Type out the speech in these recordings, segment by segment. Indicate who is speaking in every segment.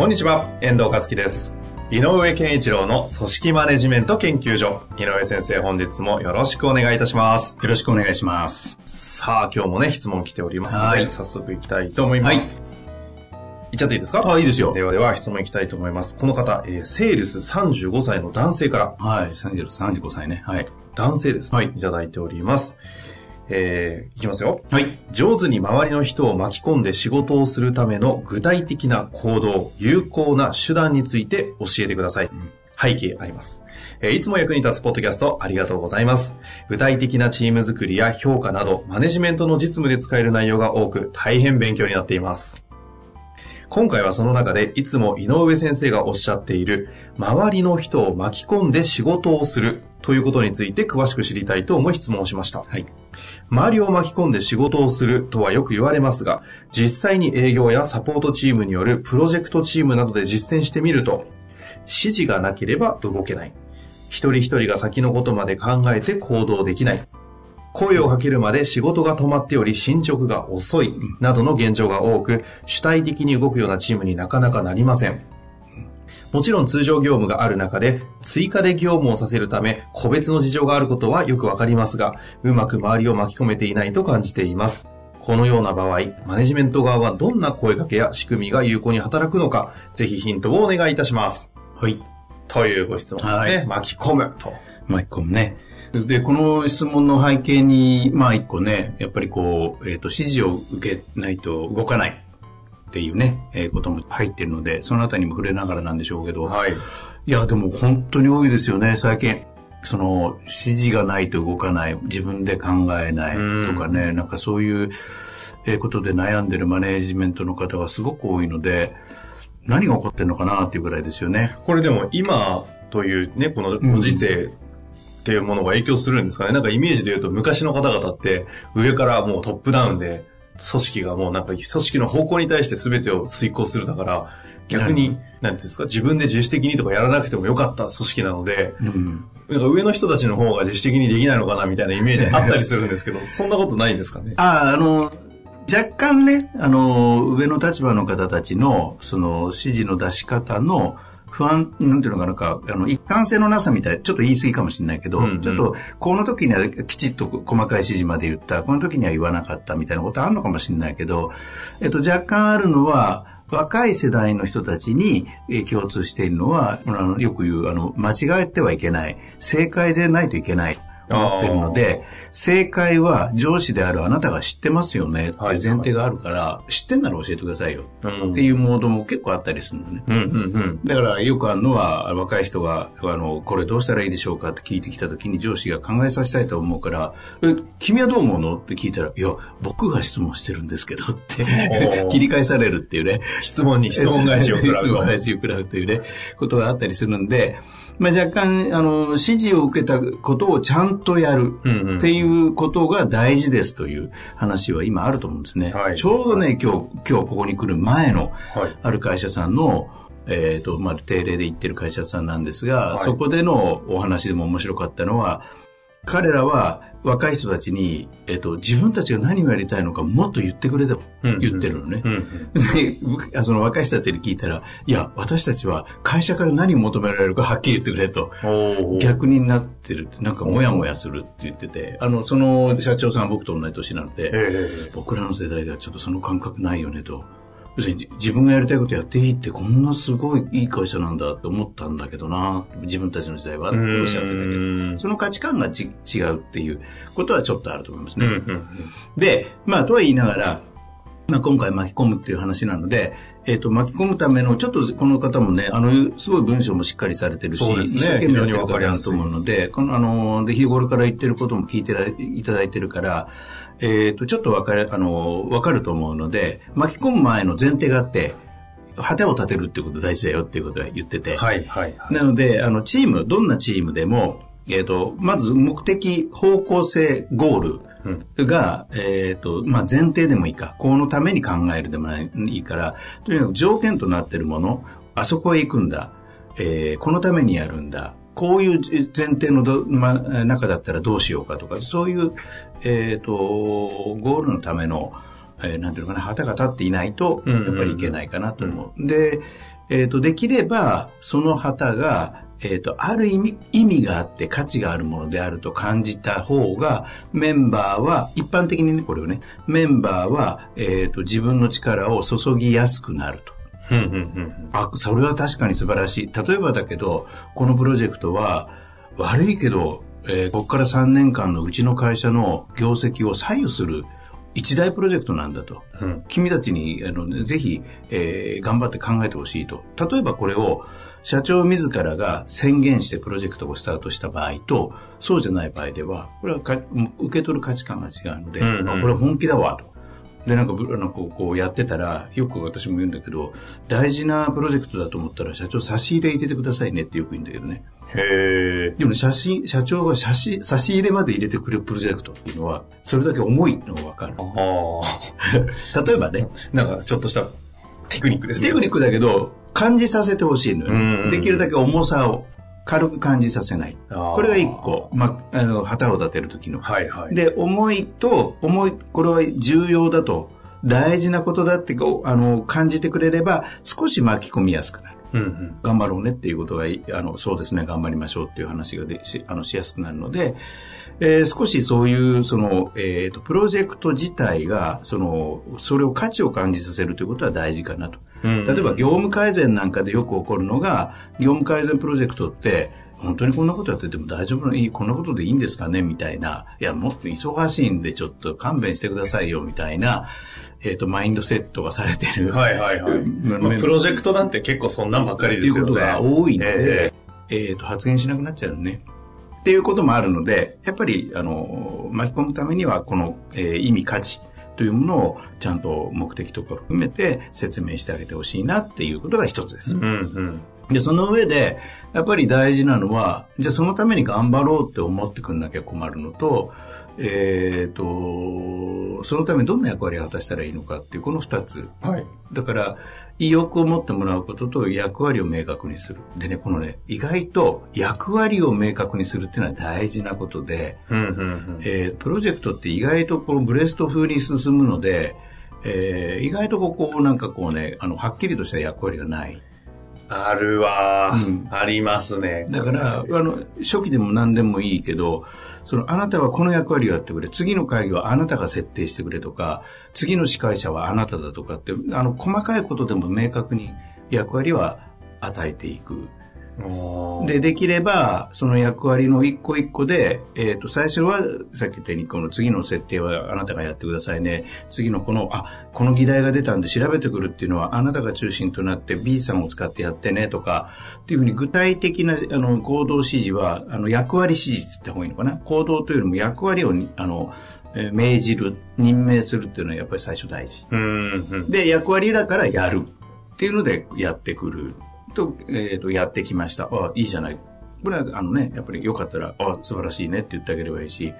Speaker 1: こんにちは、遠藤和樹です。井上健一郎の組織マネジメント研究所。井上先生、本日もよろしくお願いいたします。
Speaker 2: よろしくお願いします。
Speaker 1: さあ、今日もね、質問来ておりますので、
Speaker 2: はい
Speaker 1: 早速行きたいと思います。
Speaker 2: はい
Speaker 1: いっちゃっていいですか？
Speaker 2: あ、いいですよ。
Speaker 1: ではでは、質問行きたいと思います。この方、えーセールス35歳の男性から、
Speaker 2: はい、30 35歳ね。はい。
Speaker 1: 男性です、ね。
Speaker 2: はい
Speaker 1: いただいております。えー、いきますよ。
Speaker 2: はい。
Speaker 1: 上手に周りの人を巻き込んで仕事をするための具体的な行動、有効な手段について教えてください。背景あります。えーいつも役に立つポッドキャストありがとうございます。具体的なチーム作りや評価など、マネジメントの実務で使える内容が多く、大変勉強になっています。今回はその中でいつも井上先生がおっしゃっている、周りの人を巻き込んで仕事をするということについて詳しく知りたいと思い質問をしました。
Speaker 2: はい。
Speaker 1: 周りを巻き込んで仕事をするとはよく言われますが、実際に営業やサポートチームによるプロジェクトチームなどで実践してみると、指示がなければ動けない。一人一人が先のことまで考えて行動できない。声をかけるまで仕事が止まっており進捗が遅いなどの現状が多く、主体的に動くようなチームになかなかなりません。もちろん通常業務がある中で、追加で業務をさせるため、個別の事情があることはよくわかりますが、うまく周りを巻き込めていないと感じています。このような場合、マネジメント側はどんな声かけや仕組みが有効に働くのか、ぜひヒントをお願いいたします。
Speaker 2: はい。
Speaker 1: というご質問ですね。
Speaker 2: はい
Speaker 1: 巻き込むと。
Speaker 2: 巻き込むね。で、この質問の背景に、まあ一個ね、やっぱりこう、えっ、と、指示を受けないと動かないっていうね、えーことも入ってるので、そのあたりにも触れながらなんでしょうけど、
Speaker 1: はい。
Speaker 2: いや、でも本当に多いですよね、最近。その、指示がないと動かない、自分で考えないとかね、なんかそういうえーことで悩んでるマネージメントの方がすごく多いので、何が起こってるのかなっていうぐらいですよね。
Speaker 1: これでも今というね、このご時世っていうものが影響するんですかね。なんかイメージで言うと昔の方々って上からもうトップダウンで組織がもうなんか組織の方向に対して全てを遂行するだから逆に、なんていうんですか、自分で自主的にとかやらなくてもよかった組織なので、
Speaker 2: うん。
Speaker 1: なんか上の人たちの方が自主的にできないのかなみたいなイメージあったりするんですけど、そんなことないんですかね？
Speaker 2: ああ、あの、若干ね、あの、上の立場の方たちの、その、指示の出し方の不安、なんていうのかな、なんか、あの、一貫性のなさみたい、ちょっと言い過ぎかもしれないけど、
Speaker 1: うんうん
Speaker 2: ちょっと、この時にはきちっと細かい指示まで言った、この時には言わなかったみたいなことあるのかもしれないけど、えっと、若干あるのは、若い世代の人たちにえー共通しているのは、あのよく言う、あの、間違えてはいけない。正解でないといけない。思ってるので、正解は上司であるあなたが知ってますよねっていう前提があるから、知ってんなら教えてくださいよ
Speaker 1: うん
Speaker 2: っていうモードも結構あったりするのね。
Speaker 1: うんうんうん。
Speaker 2: だからよくあるのは、若い人が、あの、これどうしたらいいでしょうかって聞いてきた時に上司が考えさせたいと思うから、え、君はどう思うのって聞いたら、いや、僕が質問してるんですけどって 切り返されるっていうね。
Speaker 1: 質問に質問返しを食らう
Speaker 2: 質問返しを食らうというね、ことがあったりするんで、まあ、若干、あの、指示を受けたことをちゃんとやるっていうことが大事ですという話は今あると思うんですね。
Speaker 1: はい
Speaker 2: ちょうどね、今日、今日ここに来る前の、
Speaker 1: はい。
Speaker 2: ある会社さんの、えっ、と、まあ、定例で行ってる会社さんなんですが、
Speaker 1: い
Speaker 2: そこでのお話でも面白かったのは、彼らは若い人たちに、えっ、と、自分たちが何をやりたいのかもっと言ってくれと言ってるのね。で、その若い人たちに聞いたら、いや、私たちは会社から何を求められるかはっきり言ってくれと。逆になってるって、なんかモヤモヤするって言ってて、あの、その社長さんは僕と同じ年なので、
Speaker 1: ええ
Speaker 2: 僕らの世代ではちょっとその感覚ないよねと。要するに自分がやりたいことやっていいってこんなすごいいい会社なんだって思ったんだけどな、自分たちの時代はっておっしゃってたけ
Speaker 1: う
Speaker 2: ど、
Speaker 1: ん
Speaker 2: その価値観がち違うっていうことはちょっとあると思いますね。で、まあ、とは言いながら、まあ、今回巻き込むっていう話なので、えっ、と、巻き込むための、ちょっとこの方もね、あの、すごい文章もしっかりされてるし、
Speaker 1: ね。
Speaker 2: 一生懸命やってる方だと思うので、この、あの、で、日頃から言ってることも聞いてらいただいてるから、えっ、と、ちょっとわかる、あの、わかると思うので、巻き込む前の前提があって、旗を立てるってこと大事だよっていうことは言ってて、
Speaker 1: はい、はい、はい。
Speaker 2: なので、あの、チーム、どんなチームでも、えっ、と、まず目的、方向性、ゴールが、えっ、と、まあ、前提でもいいか、このために考えるでもないいいから、とにかく条件となっているもの、あそこへ行くんだ、えーこのためにやるんだ、こういう前提のど、ま、中だったらどうしようかとか、そういう、えっ、と、ゴールのための、えーなんていうのかな、旗が立っていないと、
Speaker 1: うんうんうん。
Speaker 2: やっぱりいけないかなと思う。で、えっ、と、できれば、その旗が、えっ、と、ある意味、意味があって価値があるものであると感じた方が、メンバーは、一般的にね、これをね、メンバーは、えっ、と、自分の力を注ぎやすくなると。
Speaker 1: うん、うん、うん。
Speaker 2: あ、それは確かに素晴らしい。例えばだけど、このプロジェクトは、悪いけど、えーここから3年間のうちの会社の業績を左右する一大プロジェクトなんだと。
Speaker 1: うん
Speaker 2: 君たちに、あの、ぜひ、えー頑張って考えてほしいと。例えばこれを、社長自らが宣言してプロジェクトをスタートした場合と、そうじゃない場合では、これはか受け取る価値観が違うので、
Speaker 1: うんうん
Speaker 2: あこれは本気だわ、と。で、なんか、ぶあのこうこうやってたら、よく私も言うんだけど、大事なプロジェクトだと思ったら、社長差し入れ入れてくださいねってよく言うんだけどね。
Speaker 1: へえ。
Speaker 2: でもね、写真、社長が写真、差し入れまで入れてくれるプロジェクトっていうのは、それだけ重いのがわかる。
Speaker 1: あ
Speaker 2: 例えばね、
Speaker 1: あ。なんか、ちょっとしたテクニックですね。
Speaker 2: テクニックだけど、感じさせてほしいのよ、
Speaker 1: うんうんうん
Speaker 2: できるだけ重さを軽く感じさせない。これが一個、ま、あの、旗を立てる時の。
Speaker 1: はい、はい。
Speaker 2: で、重いと、重い、これは重要だと、大事なことだってあの、感じてくれれば、少し巻き込みやすくなる。
Speaker 1: うん、うん。
Speaker 2: 頑張ろうねっていうことがい、あの、そうですね、頑張りましょうっていう話がでしあのしやすくなるので、えー少しそういう、その、えっ、と、プロジェクト自体が、その、それを価値を感じさせるということは大事かなと。
Speaker 1: うん
Speaker 2: 例えば、業務改善なんかでよく起こるのが、業務改善プロジェクトって、本当にこんなことやってても大丈夫な、いい、こんなことでいいんですかねみたいな。いや、もっと忙しいんでちょっと勘弁してくださいよ、みたいな、えっ、と、マインドセットがされてる。
Speaker 1: はい、はい、はい。プロジェクトなんて結構そんなんばっかりですよね。
Speaker 2: っていうことが多いの
Speaker 1: え
Speaker 2: で、えっ、と、発言しなくなっちゃうのね。っていうこともあるので、やっぱり、あの、巻き込むためには、この、えー意味、価値というものを、ちゃんと目的とか含めて説明してあげてほしいなっていうことが一つです。
Speaker 1: うん、うん。
Speaker 2: で、その上で、やっぱり大事なのは、じゃあそのために頑張ろうって思ってくんなきゃ困るのと、えっ、と、そのためにどんな役割を果たしたらいいのかっていう、この二つ。
Speaker 1: はい。
Speaker 2: だから、意欲を持ってもらうことと役割を明確にする。でね、このね、意外と役割を明確にするっていうのは大事なことで、
Speaker 1: うん、うん、うん。
Speaker 2: えープロジェクトって意外とこのブレスト風に進むので、えー意外とここなんかこうね、あの、はっきりとした役割がない。
Speaker 1: あるわー、
Speaker 2: うん
Speaker 1: ありますね。
Speaker 2: だから、あの、初期でも何でもいいけど、その、あなたはこの役割をやってくれ、次の会議はあなたが設定してくれとか、次の司会者はあなただとかって、あの、細かいことでも明確に役割は与えていく。で、できれば、その役割の一個一個で、えっ、と、最初は、さっき言ったように、この次の設定はあなたがやってくださいね。次のこの、あ、この議題が出たんで調べてくるっていうのは、あなたが中心となって B さんを使ってやってね、とか、っていうふうに具体的な、あの、行動指示は、あの、役割指示って言った方がいいのかな。行動というよりも役割をに、あの、えー命じる、任命するっていうのはやっぱり最初大事。
Speaker 1: うん、うん。
Speaker 2: で、役割だからやるっていうのでやってくると、えっ、と、やってきました。あ、いいじゃない。これは、あのね、やっぱりよかったら、あ、素晴らしいねって言ってあげればいいし、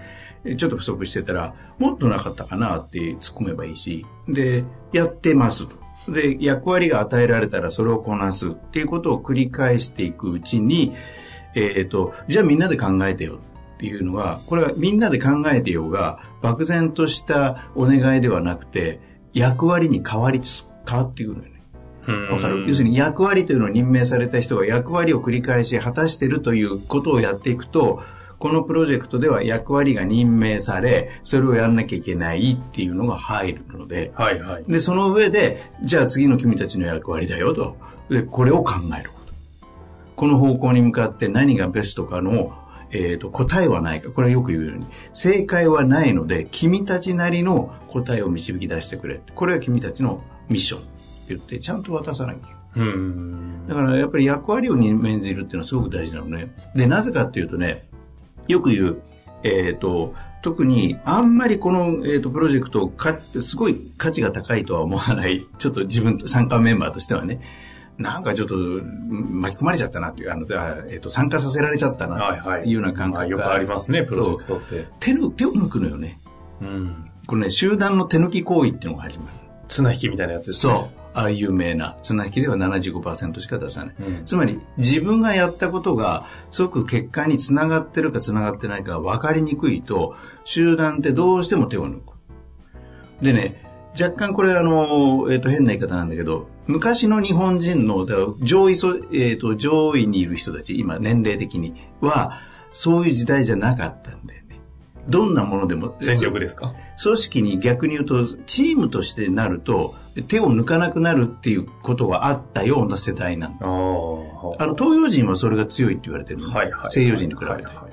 Speaker 2: ちょっと不足してたら、もっとなかったかなって突っ込めばいいし、で、やってますと。で、役割が与えられたらそれをこなすっていうことを繰り返していくうちに、えっ、と、じゃあみんなで考えてよっていうのは、これはみんなで考えてようが、漠然としたお願いではなくて、役割に変わりつつ、変わっていくのよ。わかる？要するに役割というのを任命された人が役割を繰り返し果たしているということをやっていくと、このプロジェクトでは役割が任命され、それをやらなきゃいけないっていうのが入るので、
Speaker 1: はい、はい。
Speaker 2: で、その上で、じゃあ次の君たちの役割だよと。で、これを考えること。この方向に向かって何がベストかの、えっ、と、答えはないか。これはよく言うように、正解はないので、君たちなりの答えを導き出してくれ。これは君たちのミッション。言って、ちゃんと渡さなきゃ。だからやっぱり役割を免じるっていうのはすごく大事なのね。で、なぜかっていうとね、よく言う、えっ、と、特にあんまりこの、えー、とプロジェクトか、すごい価値が高いとは思わない、ちょっと自分、参加メンバーとしてはね、なんかちょっとうん巻き込まれちゃったなっていう、あの、あえっ、と、参加させられちゃったな
Speaker 1: はい
Speaker 2: うような感覚が、
Speaker 1: まあよくありますね、プロジェクトって。
Speaker 2: 手の、手を抜くのよね。
Speaker 1: うん。
Speaker 2: これね、集団の手抜き行為っていうのが始まる。
Speaker 1: 綱引きみたいなやつですね。
Speaker 2: そう。ああ有名な綱引きでは75%しか出さない。
Speaker 1: うん
Speaker 2: つまり自分がやったことがすごく結果につながってるかつながってないか分かりにくいと集団ってどうしても手を抜く。でね、若干これあの、えっ、と変な言い方なんだけど、昔の日本人の上位そ、えっ、と上位にいる人たち、今年齢的にはそういう時代じゃなかったんだよね。どんなものでも
Speaker 1: 全力ですか？
Speaker 2: 組織に逆に言うとチームとしてなると手を抜かなくなるっていうことがあったような世代なんだ。あの東洋人はそれが強いって言われてるの、
Speaker 1: はいはい。
Speaker 2: 西洋人に比べて、
Speaker 1: はいは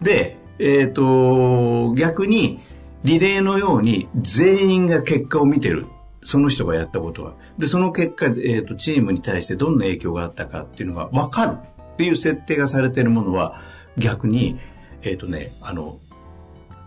Speaker 1: い。
Speaker 2: で、えっ、と逆にリレーのように全員が結果を見てる。その人がやったことは。でその結果、えー、とチームに対してどんな影響があったかっていうのが分かるっていう設定がされてるものは逆にえっ、とねあの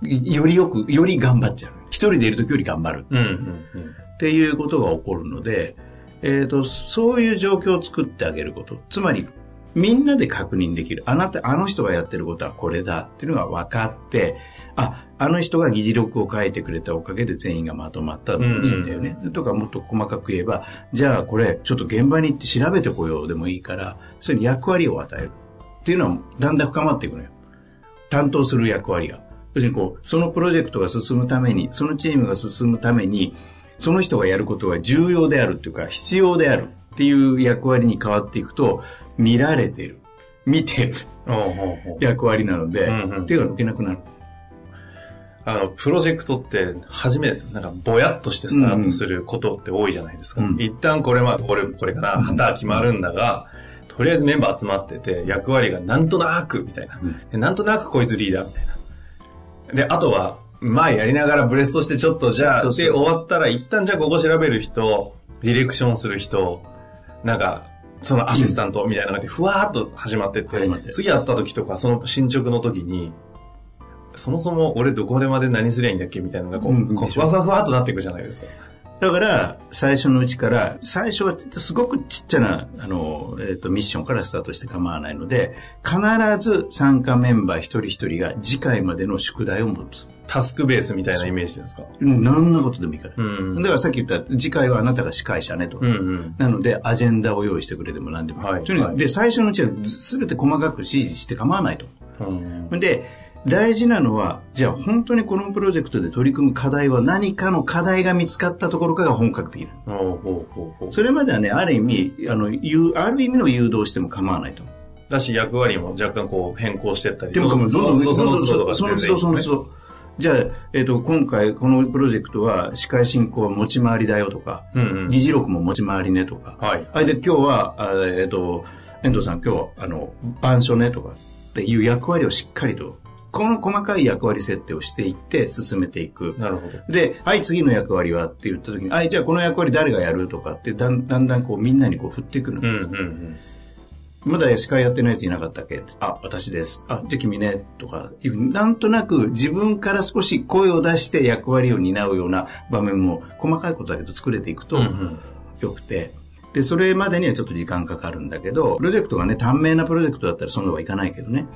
Speaker 2: よりよくより頑張っちゃう一人でいる時より頑張る
Speaker 1: うんうんうん。
Speaker 2: っていうことが起こるので、えっ、と、そういう状況を作ってあげること。つまり、みんなで確認できる。あなた、あの人がやってることはこれだっていうのが分かって、あ、あの人が議事録を書いてくれたおかげで全員がまとまったのいいんだよね。とかもっと細かく言えば、じゃあこれちょっと現場に行って調べてこようでもいいから、それに役割を与える。っていうのはだんだん深まっていくのよ。担当する役割が。要するにこう、そのプロジェクトが進むために、そのチームが進むために、その人がやることが重要であるっていうか、必要であるっていう役割に変わっていくと、見られてる、見てる。役割なので、
Speaker 1: うんうん。
Speaker 2: 手が抜けなくなる。
Speaker 1: あの、プロジェクトって、初め、なんか、ぼやっとしてスタートすることって多いじゃないですか。
Speaker 2: うん。
Speaker 1: 一旦これは、これ、これかな、旗は決まるんだが、とりあえずメンバー集まってて、役割がなんとなく、みたいな。
Speaker 2: うん
Speaker 1: でなんとなくこいつリーダー、みたいな。で、あとは、前やりながらブレストしてちょっとじゃあ、で、終わったら一旦じゃあここ調べる人、ディレクションする人、なんか、そのアシスタントみたいなのがあって、ふわーっと始まってって、次会った時とか、その進捗の時に、そもそも俺どこでまで何すりゃいいんだっけみたいなのがこう、ふわふわふわっとなっていくじゃないですか。
Speaker 2: だから、最初のうちから、最初はすごくちっちゃな、あの、えっ、と、ミッションからスタートして構わないので、必ず参加メンバー一人一人が次回までの宿題を持つ。
Speaker 1: タスクベースみたいなイメージですか？
Speaker 2: うん何のことでもいいから。
Speaker 1: うん。
Speaker 2: だからさっき言った、次回はあなたが司会者ねと。
Speaker 1: うんうん。
Speaker 2: なので、アジェンダを用意してくれても何でもいい。
Speaker 1: はい
Speaker 2: とにかく
Speaker 1: はい
Speaker 2: で、最初のうちはすべて細かく指示して構わないと。
Speaker 1: うん
Speaker 2: で、大事なのは、じゃあ本当にこのプロジェクトで取り組む課題は何かの課題が見つかったところからが本格的なそれまではね、ある意味、あの、誘ある意味の誘導しても構わないと。
Speaker 1: だし役割も若干こう変更してったり
Speaker 2: でも、
Speaker 1: その
Speaker 2: どんどん
Speaker 1: その都度その都度
Speaker 2: その都度その都度。じゃあ、えっ、と、今回このプロジェクトは司会進行は持ち回りだよとか。議事録も持ち回りねとか、
Speaker 1: はい。
Speaker 2: あれで今日は、あえっ、と、遠藤さん今日、あの、板書ねとかっていう役割をしっかりと、この細かい役割設定をしていって進めていく。
Speaker 1: なるほど。
Speaker 2: で、はい、次の役割はって言った時に、はい、じゃあこの役割誰がやるとかってだんだんだんこうみんなにこう振っていくの。
Speaker 1: うんうんうん。
Speaker 2: まだ司会やってないやついなかったっけ？あ、私です。あ、じゃあ君ね。とかいう、なんとなく自分から少し声を出して役割を担うような場面も細かいことだけど作れていくと
Speaker 1: うんうん
Speaker 2: よくて。で、それまでにはちょっと時間かかるんだけど、プロジェクトがね、短命なプロジェクトだったらそんなはいかないけどね。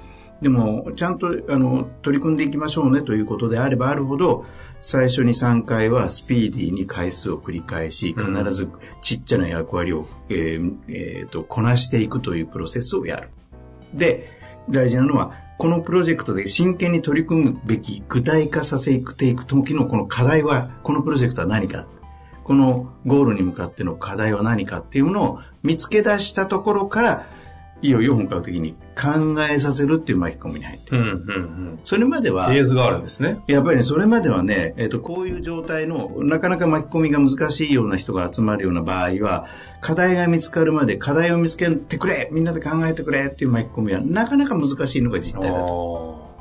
Speaker 2: でも、ちゃんと、あの、取り組んでいきましょうねということであればあるほど、最初に3回はスピーディーに回数を繰り返し、必ずちっちゃな役割を、えーえーと、こなしていくというプロセスをやる。で、大事なのは、このプロジェクトで真剣に取り組むべき具体化させていく時のこの課題は、このプロジェクトは何か。このゴールに向かっての課題は何かっていうものを見つけ出したところから、いよいよ本格的に考えさせるっていう巻き込みに入ってる。
Speaker 1: うん、うん、うん。
Speaker 2: それまでは
Speaker 1: フ、ェーズがあるんですね。
Speaker 2: やっぱりね、それまではね、えっ、と、こういう状態の、なかなか巻き込みが難しいような人が集まるような場合は、課題が見つかるまで課題を見つけてくれみんなで考えてくれっていう巻き込みは、なかなか難しいのが実態だと。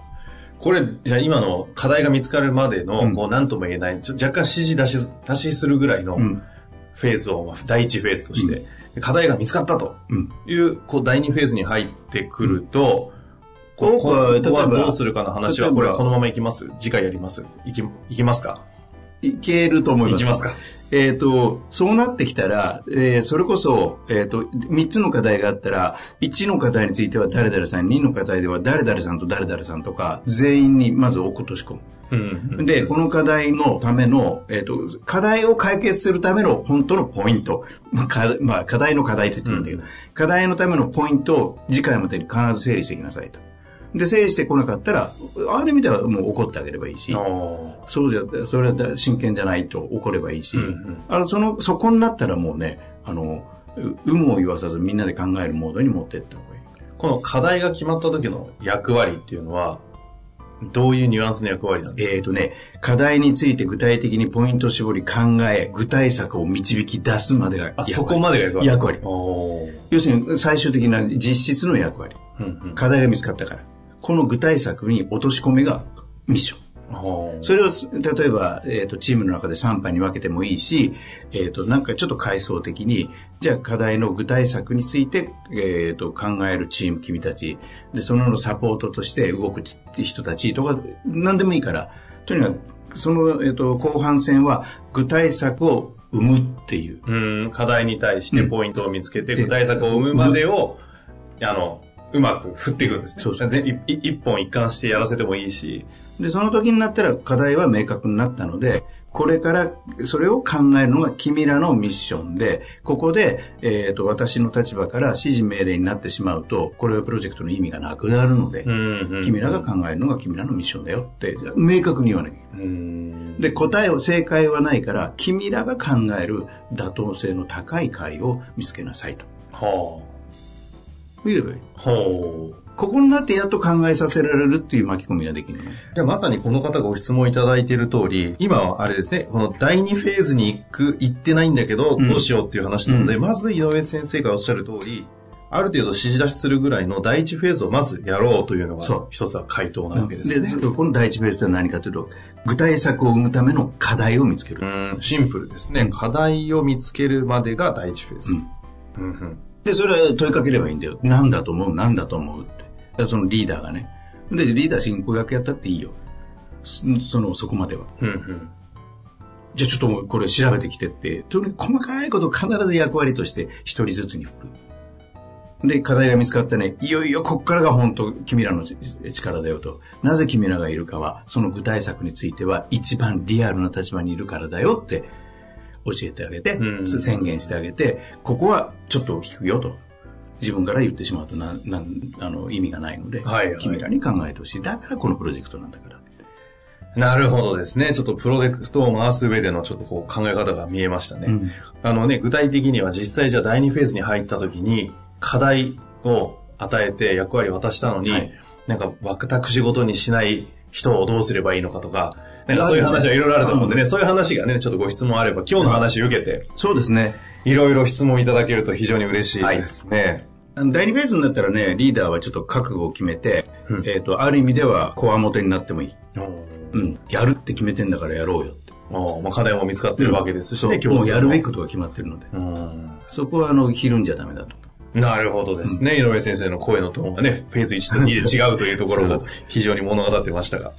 Speaker 1: これ、じゃあ今の課題が見つかるまでの、
Speaker 2: うん
Speaker 1: こう、なんとも言えない、若干指示出し、出しするぐらいの
Speaker 2: うん。
Speaker 1: フェーズを、まあ第一フェーズとして、課題が見つかったと
Speaker 2: うん。
Speaker 1: いう、こう、第二フェーズに入ってくると、こ
Speaker 2: うん。
Speaker 1: うここはどうするかの話は、これこのままいきます？次回やります？いき、いきますか？
Speaker 2: いけると思います。
Speaker 1: いきますか？
Speaker 2: えっ、と、そうなってきたら、えーそれこそ、えっ、と、3つの課題があったら、1の課題については誰々さん、2の課題では誰々さんと誰々さんとか、全員にまず落とし込む。
Speaker 1: うん。
Speaker 2: で、この課題のための、えっ、と、課題を解決するための本当のポイント。かまあ、課題の課題って言ってるんだけど、課題のためのポイントを次回までに必ず整理してきなさいと。で、整理してこなかったら、ある意味ではもう怒ってあげればいいし、そうじゃ、それは真剣じゃないと怒ればいいし、
Speaker 1: うんうん
Speaker 2: あの、その、そこになったらもうね、あの、う有無を言わさずみんなで考えるモードに持っていった方がいい。
Speaker 1: この課題が決まった時の役割っていうのは、どういうニュアンスの役割なんですか？
Speaker 2: えっ、とね、課題について具体的にポイントを絞り考え、具体策を導き出すまでが役
Speaker 1: あ、
Speaker 2: 割。
Speaker 1: そこまでが役割。
Speaker 2: 役割要するに最終的な実質の役割。
Speaker 1: うんうん
Speaker 2: 課題が見つかったから。この具体策に落とし込みがミッション。それを、例えば、えっ、と、チームの中で3班に分けてもいいし、えっ、と、なんかちょっと階層的に、じゃあ課題の具体策について、えっ、と、考えるチーム、君たち、で、そのサポートとして動く人たちとか、何でもいいから、とにかく、その、えっ、と、後半戦は具体策を生むっていう。
Speaker 1: うん、課題に対してポイントを見つけて、
Speaker 2: うん。
Speaker 1: 具体策を生むまでを、あの、うまく振っていくんですね。
Speaker 2: そうそ
Speaker 1: 全いい一本一貫してやらせてもいいし。
Speaker 2: で、その時になったら課題は明確になったので、これからそれを考えるのが君らのミッションで、ここで、えっ、と、私の立場から指示命令になってしまうと、これはプロジェクトの意味がなくなるので、
Speaker 1: んう
Speaker 2: 君らが考えるのが君らのミッションだよって、明確に言わなきゃいけない。
Speaker 1: うん。
Speaker 2: で、答えを、正解はないから、君らが考える妥当性の高い解を見つけなさいと。
Speaker 1: は
Speaker 2: 言えばいい。
Speaker 1: あ。ほう。
Speaker 2: ここになってやっと考えさせられるっていう巻き込みができるのね。
Speaker 1: じゃあまさにこの方ご質問いただいている通り、今はあれですね、この第2フェーズに行く、行ってないんだけど、
Speaker 2: うん
Speaker 1: どうしようっていう話なので、
Speaker 2: う
Speaker 1: まず井上先生がおっしゃる通り、ある程度指示出しするぐらいの第1フェーズをまずやろうというのが一つは回答なわけですね。
Speaker 2: でこの第一フェーズとは何かというと、具体策を生むための課題を見つける。
Speaker 1: うん、シンプルですね。課題を見つけるまでが第1フェーズ。うんうん
Speaker 2: で、それは問いかければいいんだよ。何だと思う？何だと思うって。そのリーダーがね。で、リーダー進行役やったっていいよ。そその、そこまでは。
Speaker 1: うんうん
Speaker 2: じゃあちょっとこれ調べてきてって、とにかく細かいことを必ず役割として一人ずつに振る。で、課題が見つかってね、いよいよこっからが本当君らの力だよと。なぜ君らがいるかは、その具体策については一番リアルな立場にいるからだよって教えてあげて、
Speaker 1: うん
Speaker 2: 宣言してあげて、ここはちょっと引くよと。自分から言ってしまうとな、なん、あの、意味がないので、
Speaker 1: はいはい
Speaker 2: 君らに考えてほしい。だからこのプロジェクトなんだから。
Speaker 1: なるほどですね。ちょっとプロジェクトを回す上でのちょっとこう考え方が見えましたね。
Speaker 2: うん
Speaker 1: あのね、具体的には実際じゃあ第2フェーズに入った時に課題を与えて役割を渡したのに、
Speaker 2: はい
Speaker 1: なんか私事にしない人をどうすればいいのかとか、なんかそういう話はいろいろあると思うんでね、そういう話がね、ちょっとご質問あれば今日の話を受けて、
Speaker 2: そうですね。
Speaker 1: いろいろ質問いただけると非常に嬉しいですね。
Speaker 2: あの第2フェーズになったらね、リーダーはちょっと覚悟を決めて、
Speaker 1: うん
Speaker 2: えっ、と、ある意味では、こわもてになってもいい。
Speaker 1: うん
Speaker 2: うん。やるって決めてんだからやろうよって。
Speaker 1: もうまあ課題も見つかってるわけですしね、
Speaker 2: そうもうやるべき
Speaker 1: く。
Speaker 2: ことが決まってるので。
Speaker 1: うん
Speaker 2: そこは、あの、ひるんじゃダメだと。
Speaker 1: なるほどですね。井上先生の声のトーンがね、フェーズ1と2で 違うというところも非常に物語ってましたが。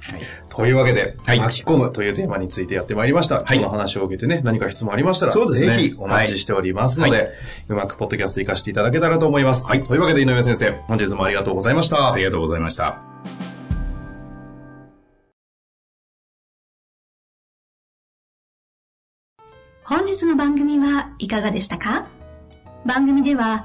Speaker 1: というわけで、巻き込むというテーマについてやってまいりました。この話を受けてね、何か質問ありましたら、ぜひお待ちしておりますので、
Speaker 2: は
Speaker 1: うまくポッドキャスト活かしていただけたらと思います。というわけで井上先生、本日もありがとうございました。
Speaker 2: ありがとうございました。
Speaker 3: 本日の番組はいかがでしたか？番組では